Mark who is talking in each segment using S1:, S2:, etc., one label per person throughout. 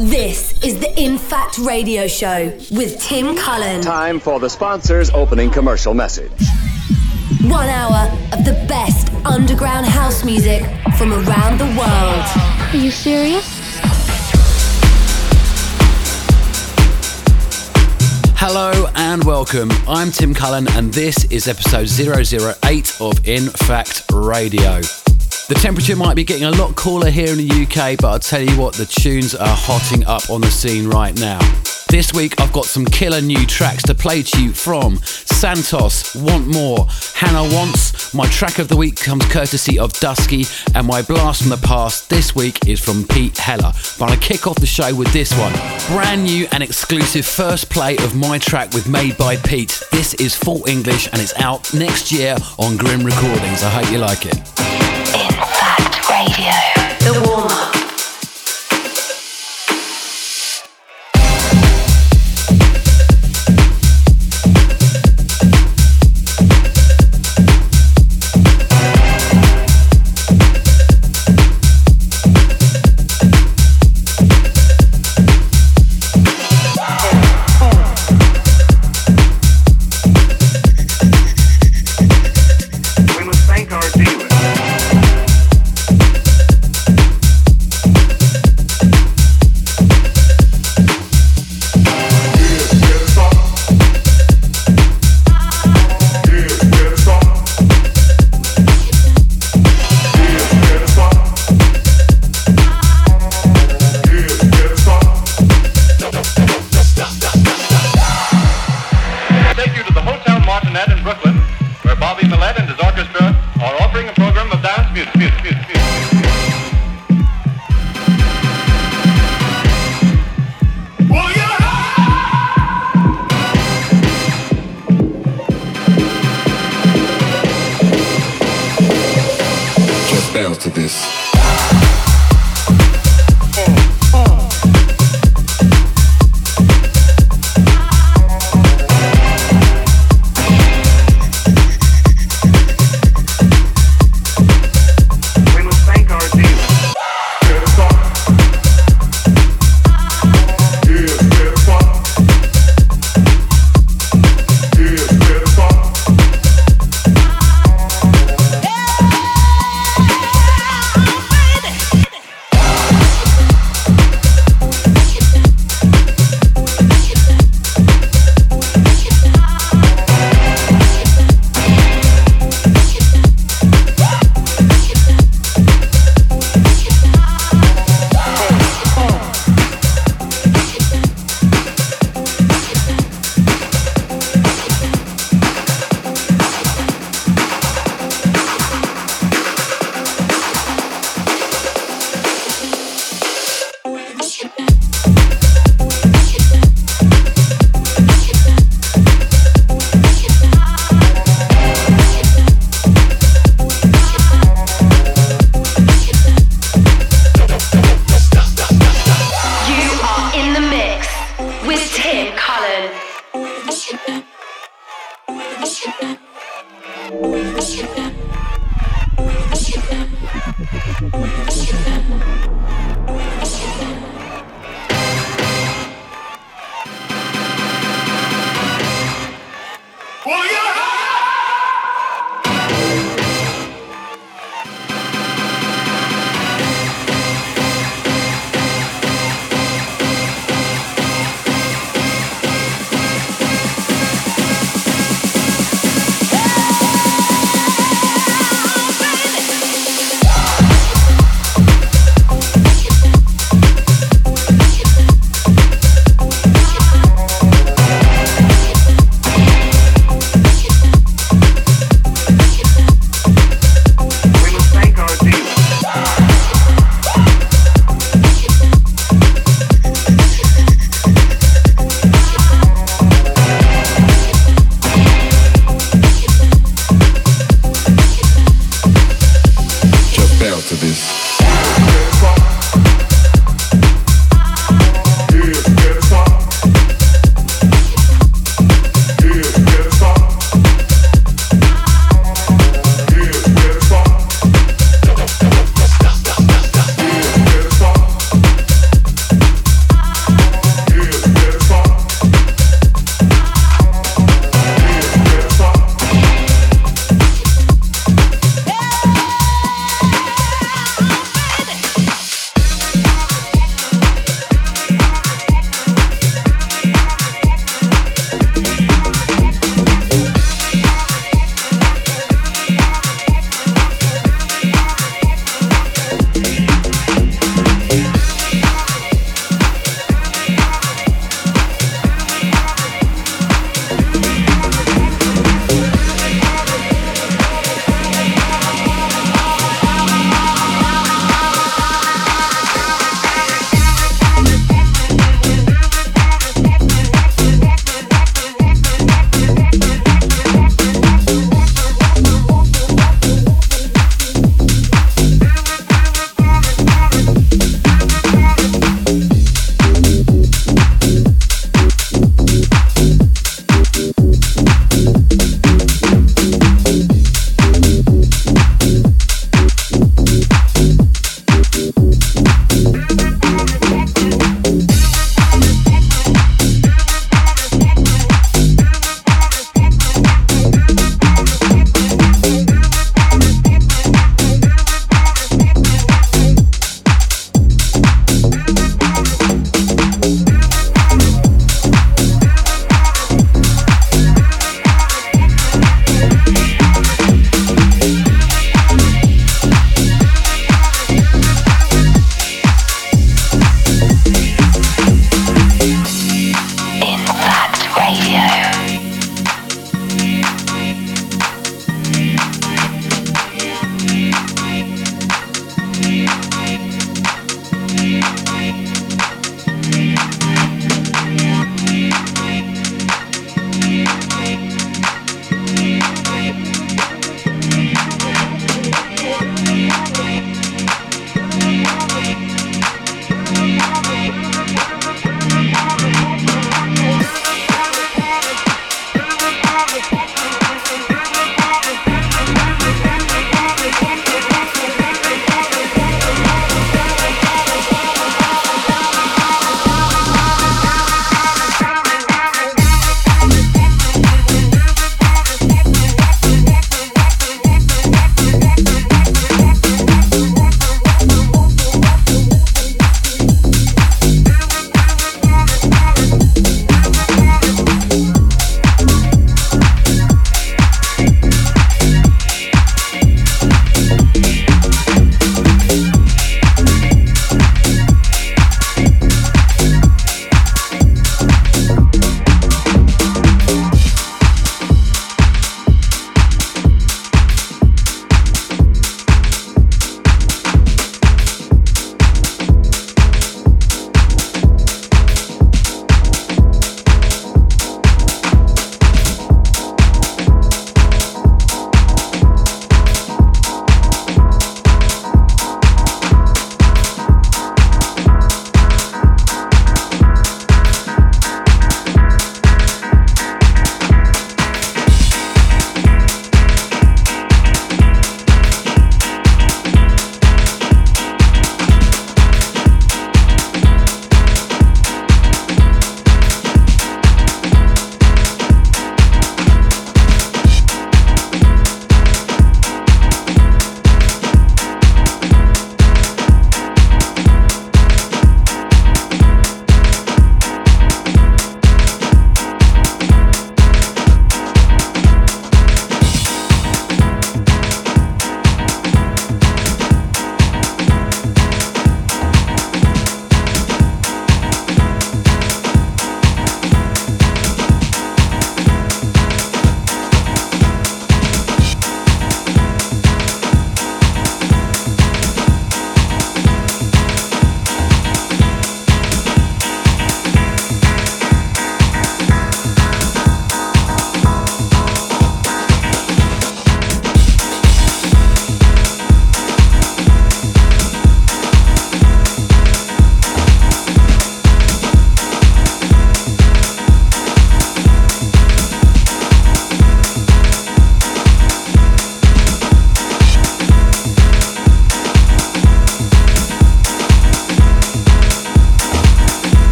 S1: This is the In Fact Radio Show with Tim Cullen.
S2: Time for the sponsor's opening commercial message.
S1: One hour of the best underground house music from around the world.
S3: Are you serious?
S4: Hello and welcome. I'm Tim Cullen, and this is episode 008 of In Fact Radio. The temperature might be getting a lot cooler here in the UK, but I'll tell you what, the tunes are hotting up on the scene right now. This week I've got some killer new tracks to play to you from Santos, Want More, Hannah Wants. My track of the week comes courtesy of Dusky, and my blast from the past this week is from Pete Heller. But I kick off the show with this one. Brand new and exclusive first play of my track with Made by Pete. This is full English and it's out next year on Grim Recordings. I hope you like it.
S1: Radio. The warm up. Martinet in Brooklyn,
S4: where Bobby Millett and his orchestra are offering a program of dance music. music, music.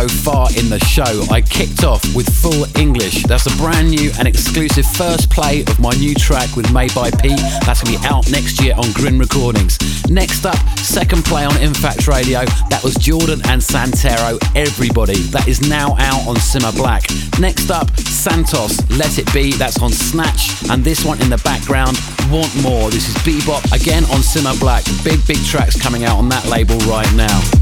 S4: So far in the show. I kicked off with Full English. That's a brand new and exclusive first play of my new track with Made by Pete. That's going to be out next year on Grin Recordings. Next up, second play on In Fact Radio. That was Jordan and Santero, Everybody. That is now out on Simma Black. Next up, Santos, Let It Be. That's on Snatch. And this one in the background, Want More. This is Bebop, again on Simma Black. Big, big tracks coming out on that label right now.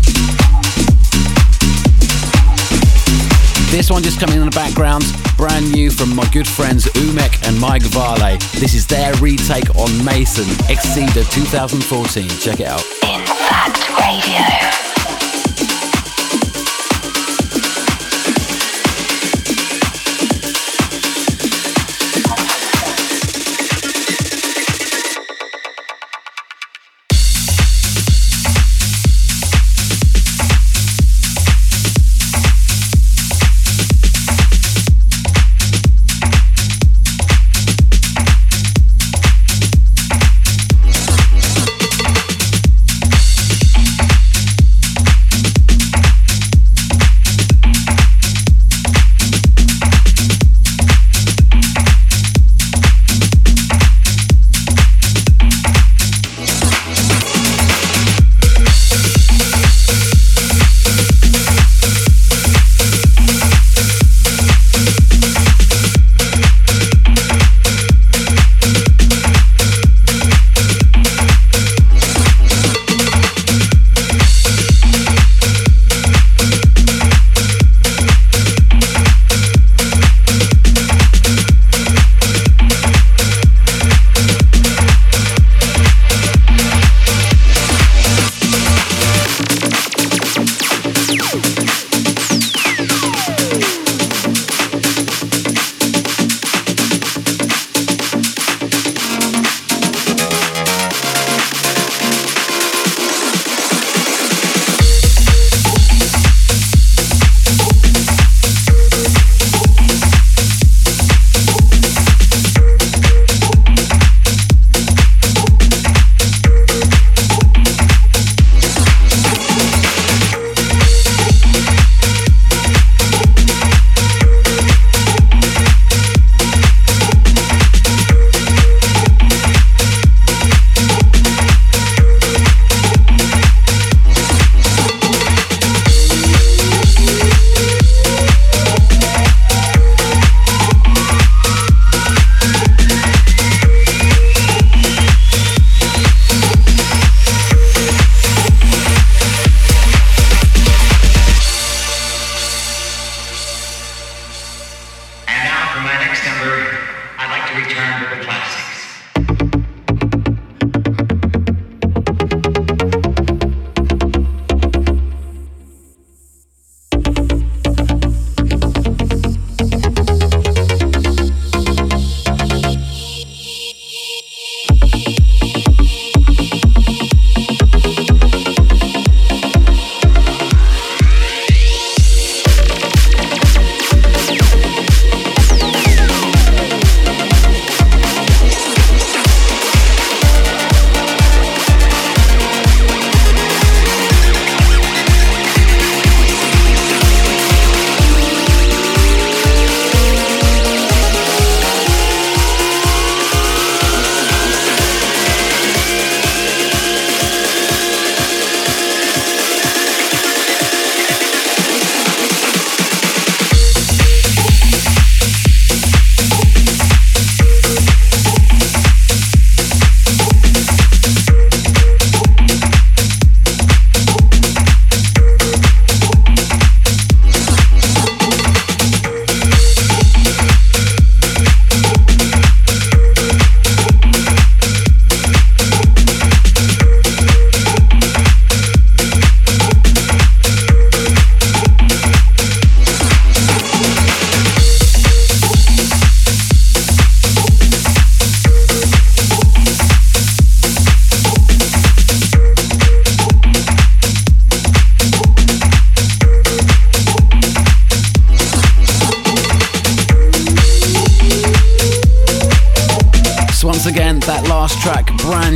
S4: This one just coming in the background, brand new from my good friends Umek and Mike Vale. This is their retake on Mason, Exceeder 2014. Check it out.
S1: In Fact Radio.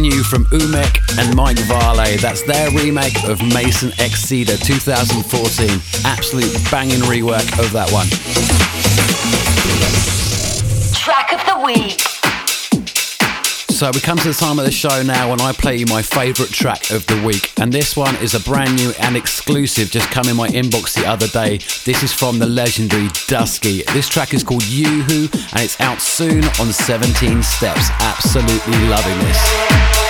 S4: Brand new from Umek and Mike Vale. That's their remake of Mason X 2014. Absolute banging rework of that one. So we come to the time of the show now when I play you my favourite track of the week. And this one is a brand new and exclusive, just come in my inbox the other day. This is from the legendary Dusky. This track is called Yoo-Hoo and it's out soon on 17 Steps. Absolutely loving this.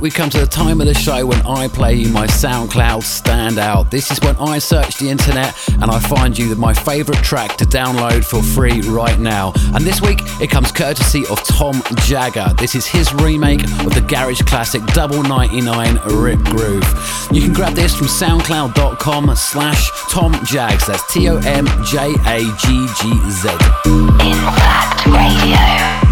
S4: We come to the time of the show when I play you my SoundCloud standout. This is when I search the internet and I find you my favourite track to download for free right now. And this week it comes courtesy of Tom Jagger. This is his remake of the garage classic Double 99 Rip Groove. You can grab this from soundcloud.com slash Tom Jags. That's T-O-M-J-A-G-G-Z.
S1: In Fact Radio.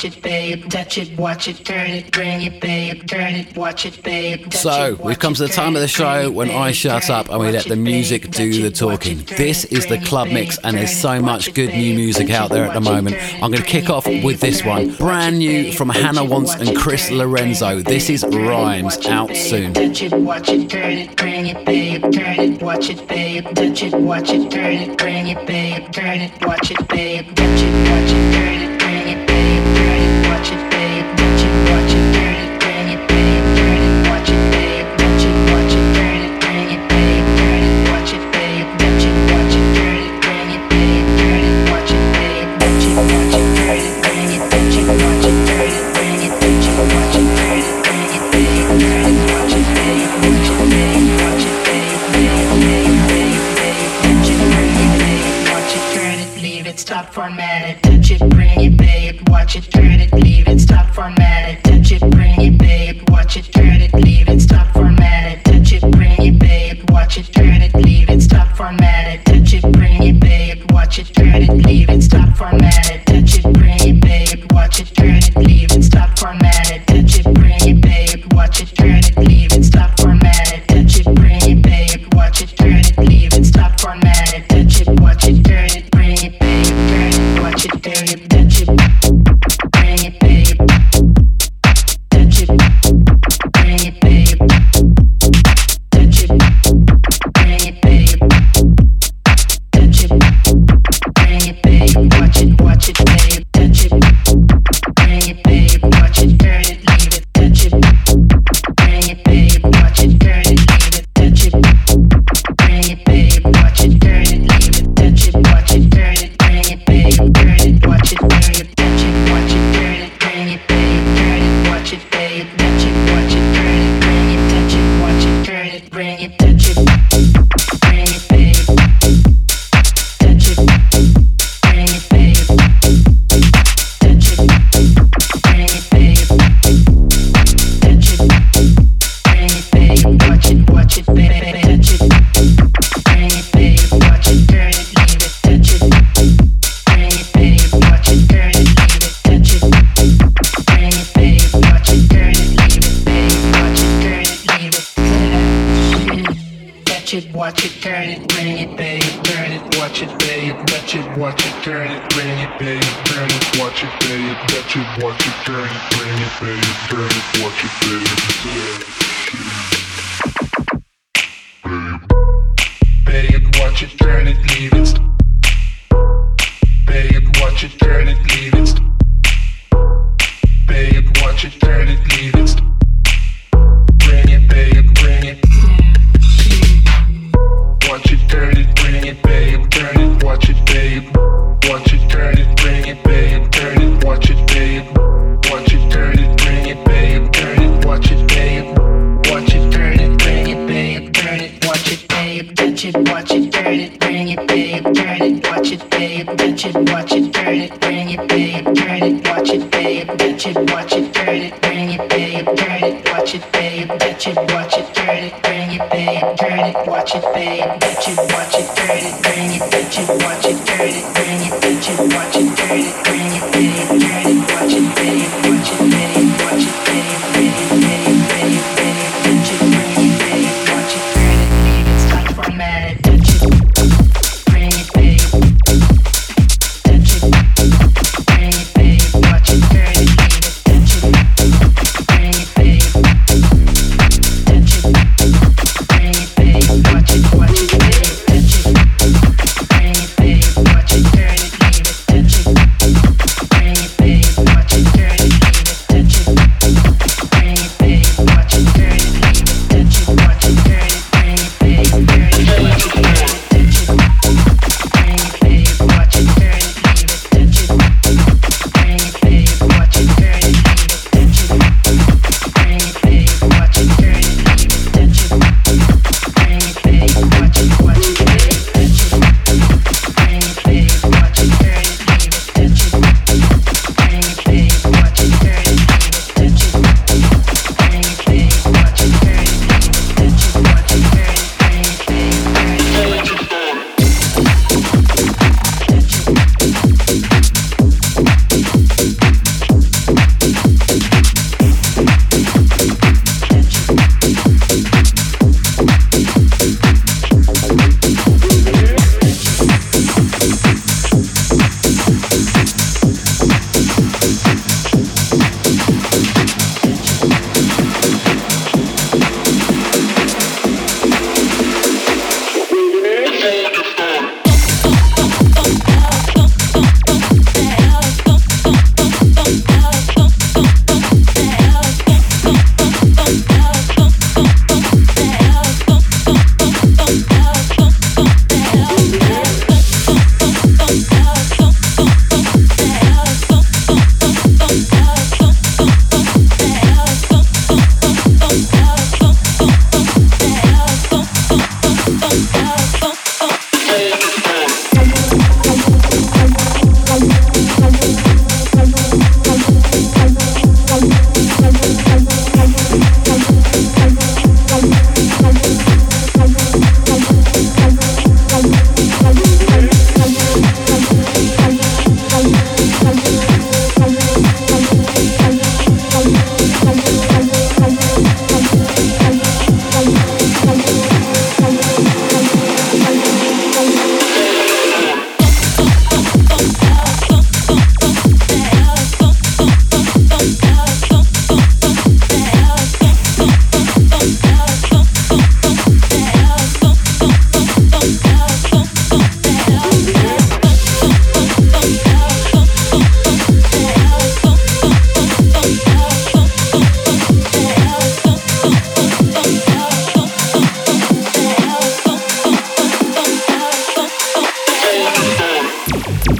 S3: Watch it, babe, touch it, watch it, turn it, bring it, babe, turn it, watch it, babe.
S4: So, we've come to the time of the show when I shut up and we let the music do the talking. This is the club mix, and there's so much good new music out there at the moment. I'm going to kick off with this one, brand new from Hannah Wants and Chris Lorenzo. This is Rhymes, out soon.
S3: Touch it, watch it, turn it, bring it, babe, turn it, watch it, babe, touch it, watch it, turn it, bring it, babe, turn it, watch it, babe, touch it, watch it, turn it, watch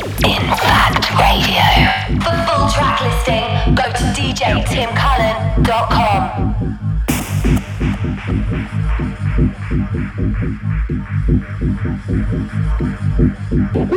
S3: In Fact Radio. For full track listing, go to djtimcullen.com. Bump,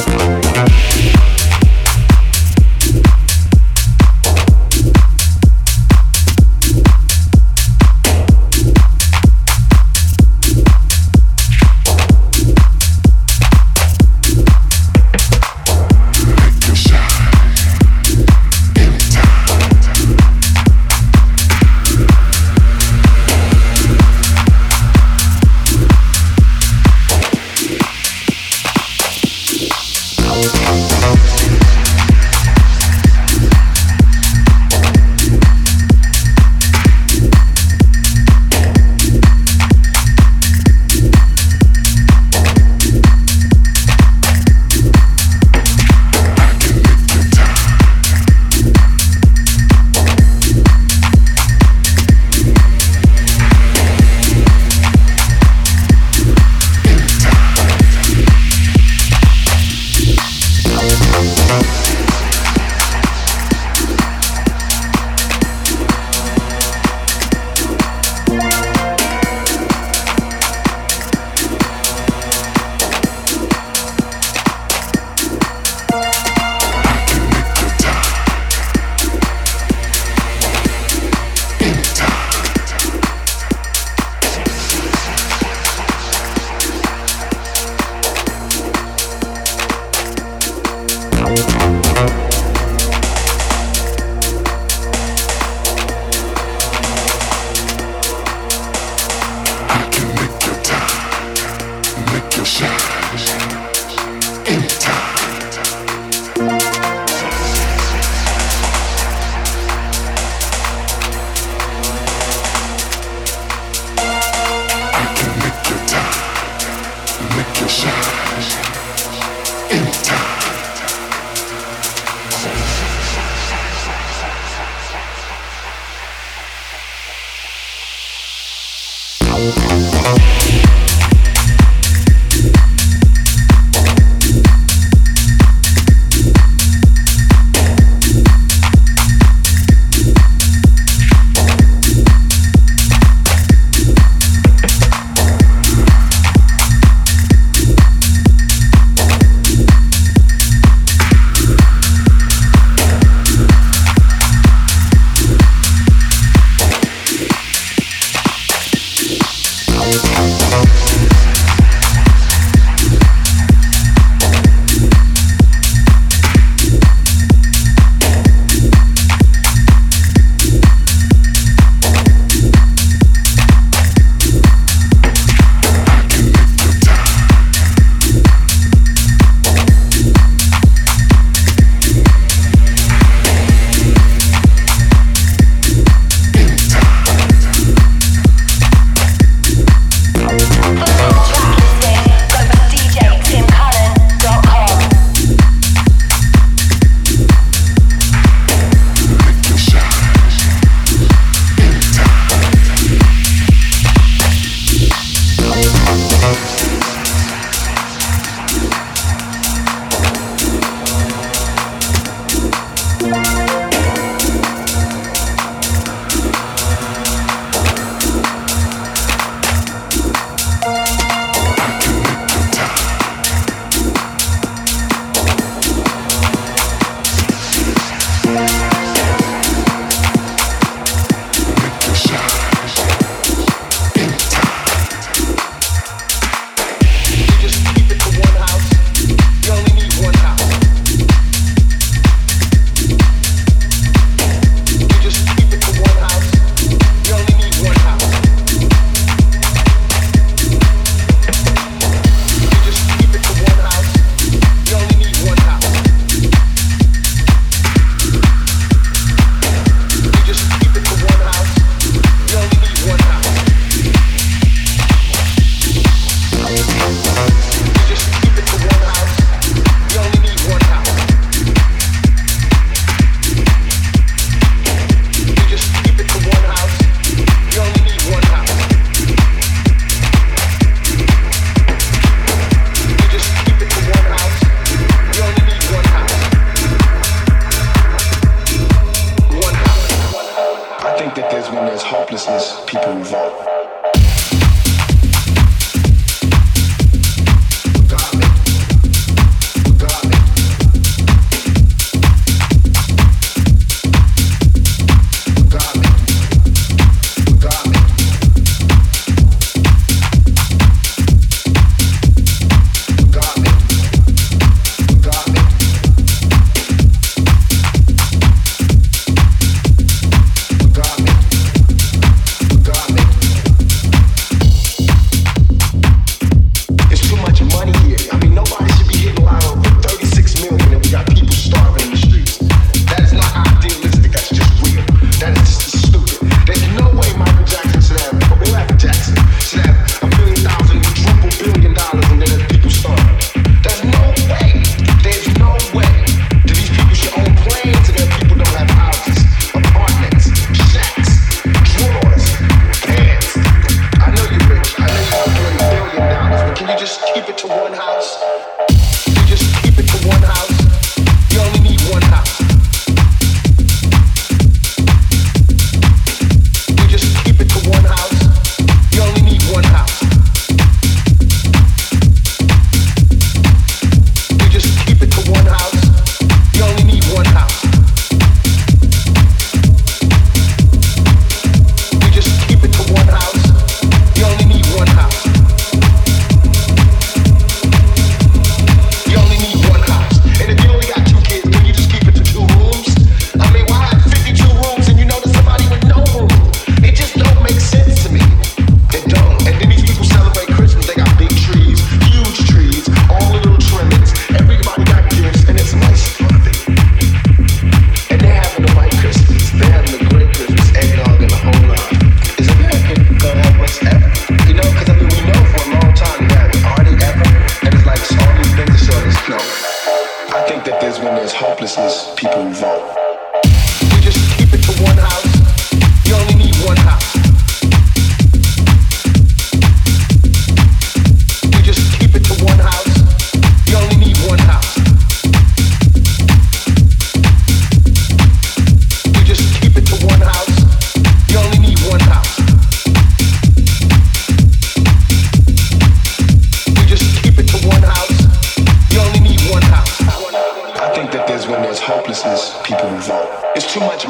S3: Thank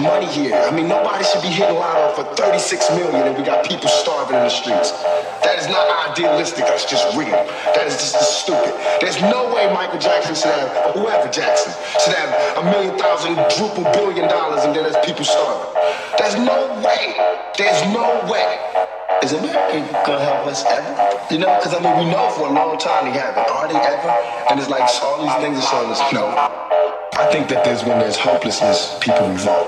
S5: money here. I mean, nobody should be hitting lotto for 36 million and we got people starving in the streets. That is not idealistic, that's just real. That is just stupid. There's no way Michael Jackson should have, or whoever Jackson, should have a million thousand, drupal billion dollars and then there's people starving. There's no way. There's no way. Is America gonna help us ever? You know, because I mean, we know for a long time they haven't. Are they ever? And it's like all these things are showing us no. I think that there's when there's hopelessness, people revolt.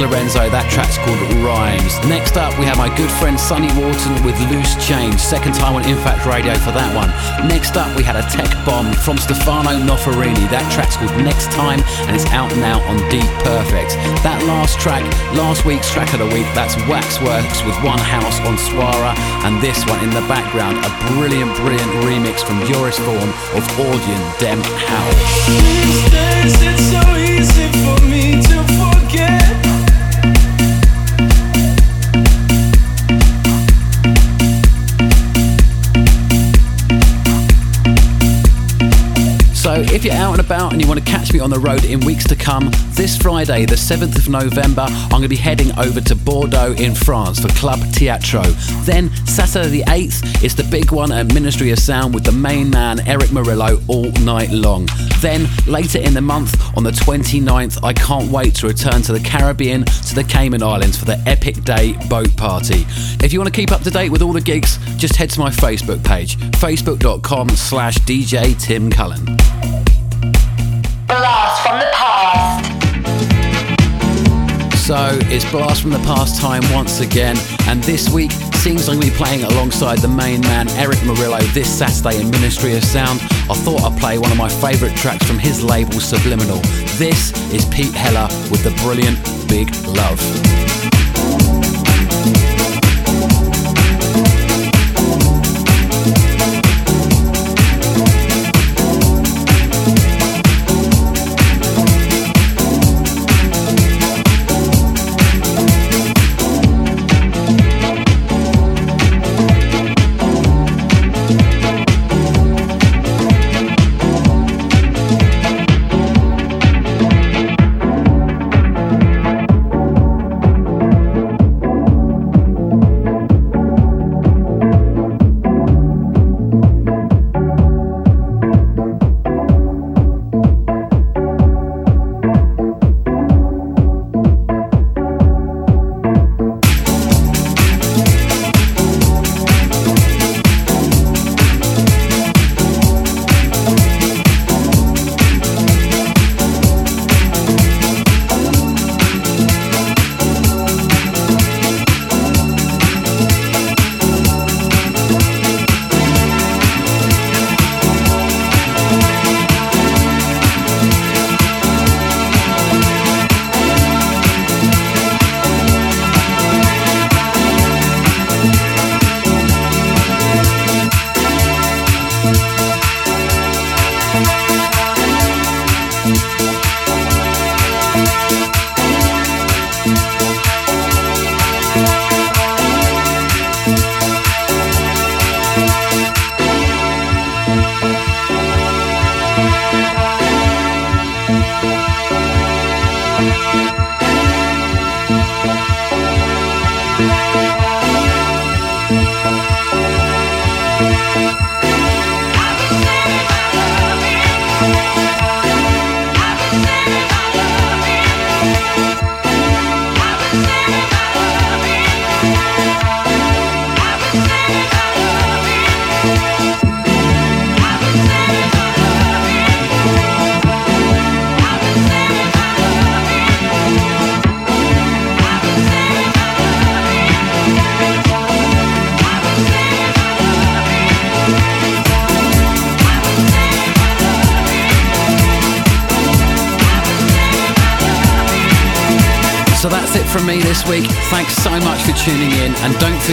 S4: Lorenzo. That track's called Rhymes. Next up, we have my good friend Sonny Wharton with Loose Change. Second time on In Fact Radio for that one. Next up, we had a tech bomb from Stefano Noferini. That track's called Next Time and it's out now on Deep Perfect. That last track, last week's track of the week, that's Waxworks with One House on Suara. And this one in the background, a brilliant, brilliant remix from Joris of Audien Dem House. If you're out and about and you want to catch me on the road in weeks to come, this Friday, the 7th of November, I'm going to be heading over to Bordeaux in France for Club Teatro. Then, Saturday the 8th, is the big one at Ministry of Sound with the main man, Erick Morillo, all night long. Then, later in the month, on the 29th, I can't wait to return to the Caribbean, to the Cayman Islands for the Epic Day boat party. If you want to keep up to date with all the gigs, just head to my Facebook page, facebook.com slash DJ Tim Cullen.
S1: Blast from the past.
S4: So it's Blast from the Past time once again, and this week seems to be playing alongside the main man Erick Morillo this Saturday in Ministry of Sound. I thought I'd play one of my favourite tracks from his label Subliminal. This is Pete Heller with the brilliant Big Love.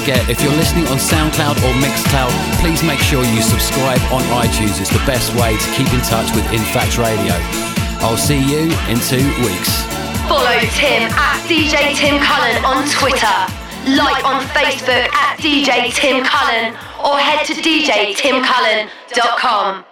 S4: Forget, if you're listening on SoundCloud or Mixcloud, please make sure you subscribe on iTunes. It's the best way to keep in touch with In Fact Radio. I'll see you in two weeks.
S1: Follow Tim at DJ Tim Cullen on Twitter. Like on Facebook at DJ Tim Cullen or head to djtimcullen.com.